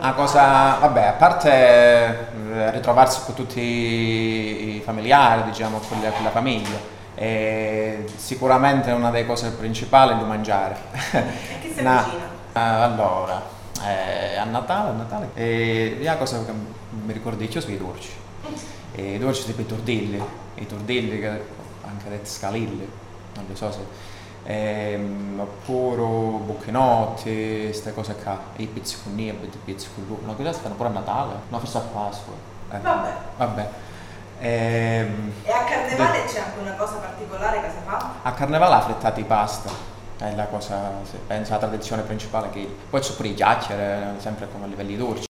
Una cosa, vabbè, a parte eh, ritrovarsi con tutti i familiari, diciamo, con la, con la famiglia, e sicuramente una delle cose principali è il mangiare. E che si Na- eh, allora, eh, a Natale, a Natale, e la cosa che mi ricordo di più sono i dolci. E I dolci tipo i tordelli, i tordelli che anche detti scalilli, non lo so se... Ehm, oppure bucchinotti, queste cose qua, i pizzi con nieve, i pizzi con no, quelle si fanno pure a Natale, no, forse a Pasqua. Eh, Vabbè. vabbè. Ehm, E a carnevale c'è anche una cosa particolare che si fa? a Carnevale di pasta è la cosa, penso, la tradizione principale che poi pure i chiacchiere, sempre come a livelli dolci.